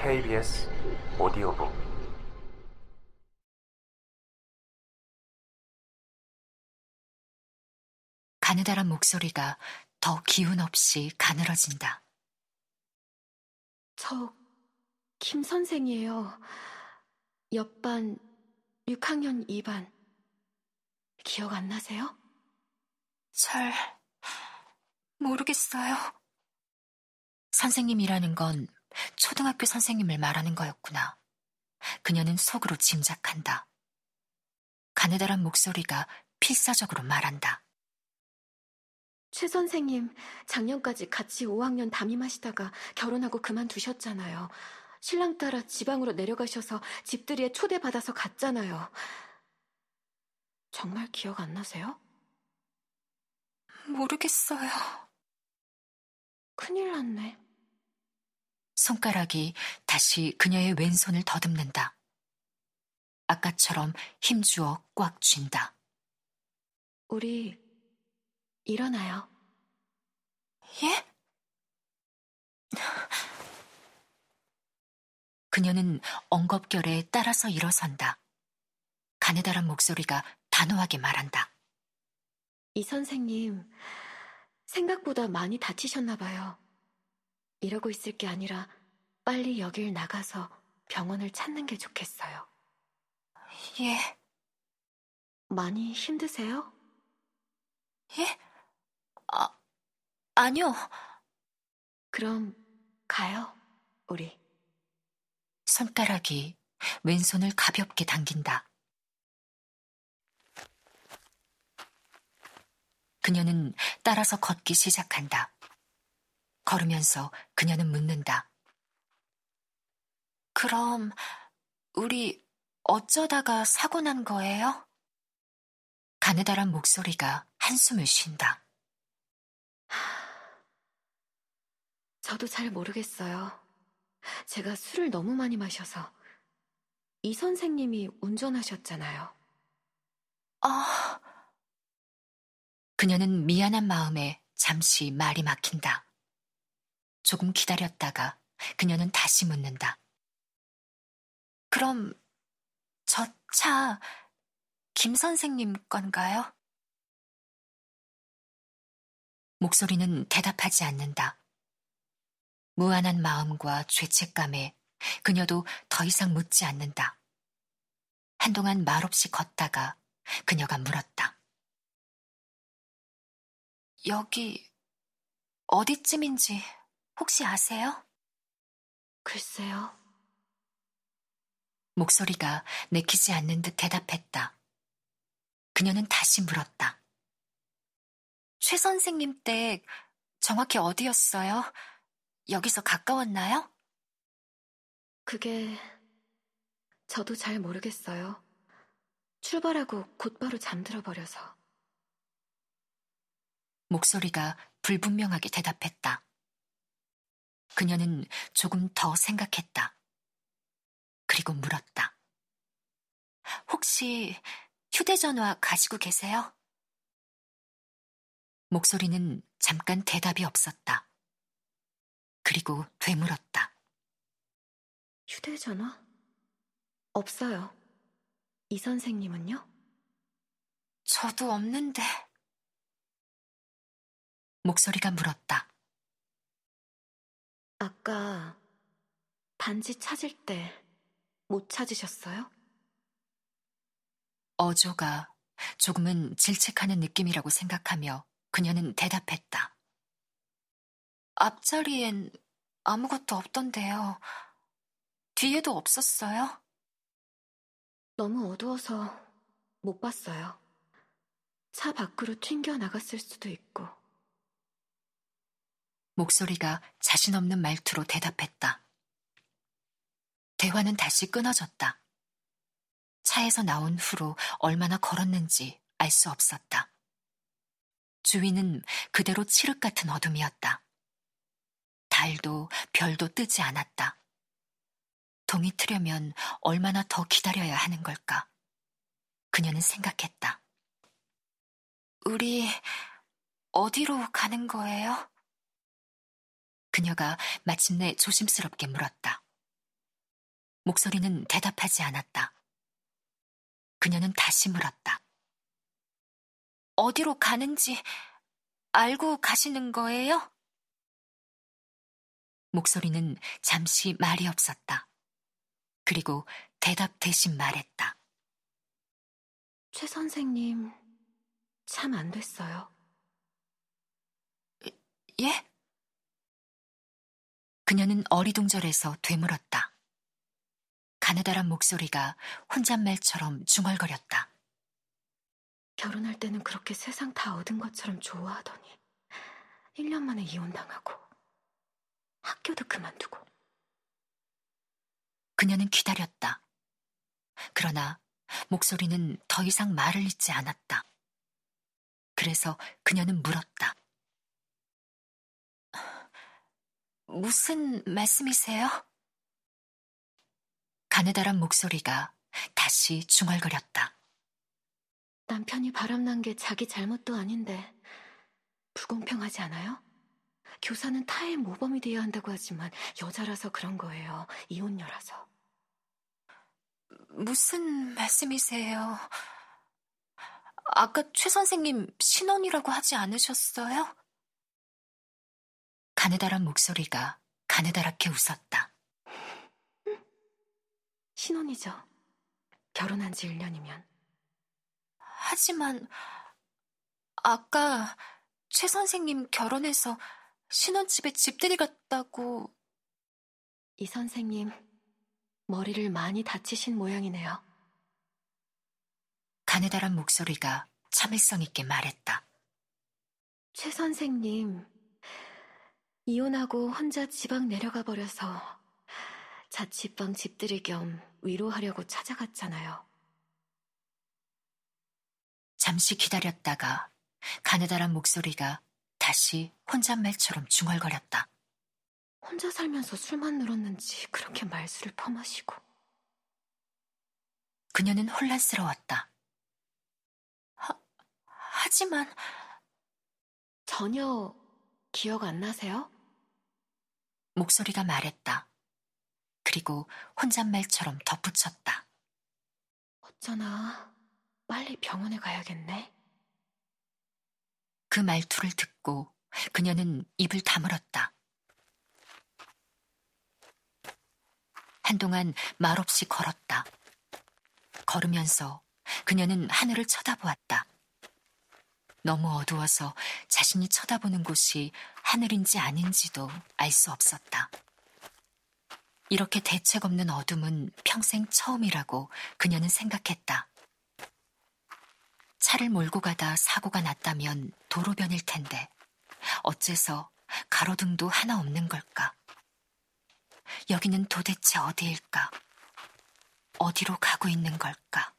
KBS 오디오북 가느다란 목소리가 더 기운 없이 가늘어진다. 저, 김 선생이에요. 옆반 6학년 2반. 기억 안 나세요? 잘, 모르겠어요. 선생님이라는 건 초등학교 선생님을 말하는 거였구나. 그녀는 속으로 짐작한다. 가느다란 목소리가 필사적으로 말한다. 최 선생님, 작년까지 같이 5학년 담임하시다가 결혼하고 그만두셨잖아요. 신랑 따라 지방으로 내려가셔서 집들이에 초대받아서 갔잖아요. 정말 기억 안 나세요? 모르겠어요. 큰일 났네. 손가락이 다시 그녀의 왼손을 더듬는다. 아까처럼 힘주어 꽉 쥔다. 우리 일어나요. 예? 그녀는 엉겁결에 따라서 일어선다. 가느다란 목소리가 단호하게 말한다. 이 선생님, 생각보다 많이 다치셨나 봐요. 이러고 있을 게 아니라 빨리 여길 나가서 병원을 찾는 게 좋겠어요. 예. 많이 힘드세요? 예? 아, 아니요. 그럼 가요, 우리. 손가락이 왼손을 가볍게 당긴다. 그녀는 따라서 걷기 시작한다. 걸으면서 그녀는 묻는다. 그럼 우리 어쩌다가 사고 난 거예요? 가느다란 목소리가 한숨을 쉰다. 저도 잘 모르겠어요. 제가 술을 너무 많이 마셔서. 이 선생님이 운전하셨잖아요. 아. 그녀는 미안한 마음에 잠시 말이 막힌다. 조금 기다렸다가 그녀는 다시 묻는다. 그럼 저 차 김 선생님 건가요? 목소리는 대답하지 않는다. 무한한 마음과 죄책감에 그녀도 더 이상 묻지 않는다. 한동안 말없이 걷다가 그녀가 물었다. 여기 어디쯤인지 혹시 아세요? 글쎄요. 목소리가 내키지 않는 듯 대답했다. 그녀는 다시 물었다. 최 선생님 댁 정확히 어디였어요? 여기서 가까웠나요? 그게 저도 잘 모르겠어요. 출발하고 곧바로 잠들어 버려서. 목소리가 불분명하게 대답했다. 그녀는 조금 더 생각했다. 그리고 물었다. 혹시 휴대전화 가지고 계세요? 목소리는 잠깐 대답이 없었다. 그리고 되물었다. 휴대전화? 없어요. 이 선생님은요? 저도 없는데. 목소리가 물었다. 아까 반지 찾을 때 못 찾으셨어요? 어조가 조금은 질책하는 느낌이라고 생각하며 그녀는 대답했다. 앞자리엔 아무것도 없던데요. 뒤에도 없었어요? 너무 어두워서 못 봤어요. 차 밖으로 튕겨 나갔을 수도 있고. 목소리가 자신 없는 말투로 대답했다. 대화는 다시 끊어졌다. 차에서 나온 후로 얼마나 걸었는지 알 수 없었다. 주위는 그대로 칠흑 같은 어둠이었다. 달도 별도 뜨지 않았다. 동이 트려면 얼마나 더 기다려야 하는 걸까? 그녀는 생각했다. 우리 어디로 가는 거예요? 그녀가 마침내 조심스럽게 물었다. 목소리는 대답하지 않았다. 그녀는 다시 물었다. 어디로 가는지 알고 가시는 거예요? 목소리는 잠시 말이 없었다. 그리고 대답 대신 말했다. 최 선생님, 참 안 됐어요. 예? 그녀는 어리둥절해서 되물었다. 가느다란 목소리가 혼잣말처럼 중얼거렸다. 결혼할 때는 그렇게 세상 다 얻은 것처럼 좋아하더니 1년 만에 이혼당하고 학교도 그만두고 그녀는 기다렸다. 그러나 목소리는 더 이상 말을 잇지 않았다. 그래서 그녀는 물었다. 무슨 말씀이세요? 가느다란 목소리가 다시 중얼거렸다. 남편이 바람난 게 자기 잘못도 아닌데 불공평하지 않아요? 교사는 타의 모범이 되어야 한다고 하지만 여자라서 그런 거예요. 이혼녀라서. 무슨 말씀이세요? 아까 최 선생님 신혼이라고 하지 않으셨어요? 가느다란 목소리가 가느다랗게 웃었다. 신혼이죠. 결혼한 지 1년이면. 하지만 아까 최 선생님 결혼해서 신혼집에 집들이 갔다고 이 선생님 머리를 많이 다치신 모양이네요. 가느다란 목소리가 참을성 있게 말했다. 최 선생님 이혼하고 혼자 지방 내려가 버려서 자취방 집들이 겸 위로하려고 찾아갔잖아요. 잠시 기다렸다가 가느다란 목소리가 다시 혼잣말처럼 중얼거렸다. 혼자 살면서 술만 늘었는지 그렇게 말수를 퍼마시고. 그녀는 혼란스러웠다. 하, 하지만 전혀 기억 안 나세요? 목소리가 말했다. 그리고 혼잣말처럼 덧붙였다. 어쩌나 빨리 병원에 가야겠네. 그 말투를 듣고 그녀는 입을 다물었다. 한동안 말없이 걸었다. 걸으면서 그녀는 하늘을 쳐다보았다. 너무 어두워서 자신이 쳐다보는 곳이 하늘인지 아닌지도 알 수 없었다. 이렇게 대책 없는 어둠은 평생 처음이라고 그녀는 생각했다. 차를 몰고 가다 사고가 났다면 도로변일 텐데 어째서 가로등도 하나 없는 걸까? 여기는 도대체 어디일까? 어디로 가고 있는 걸까?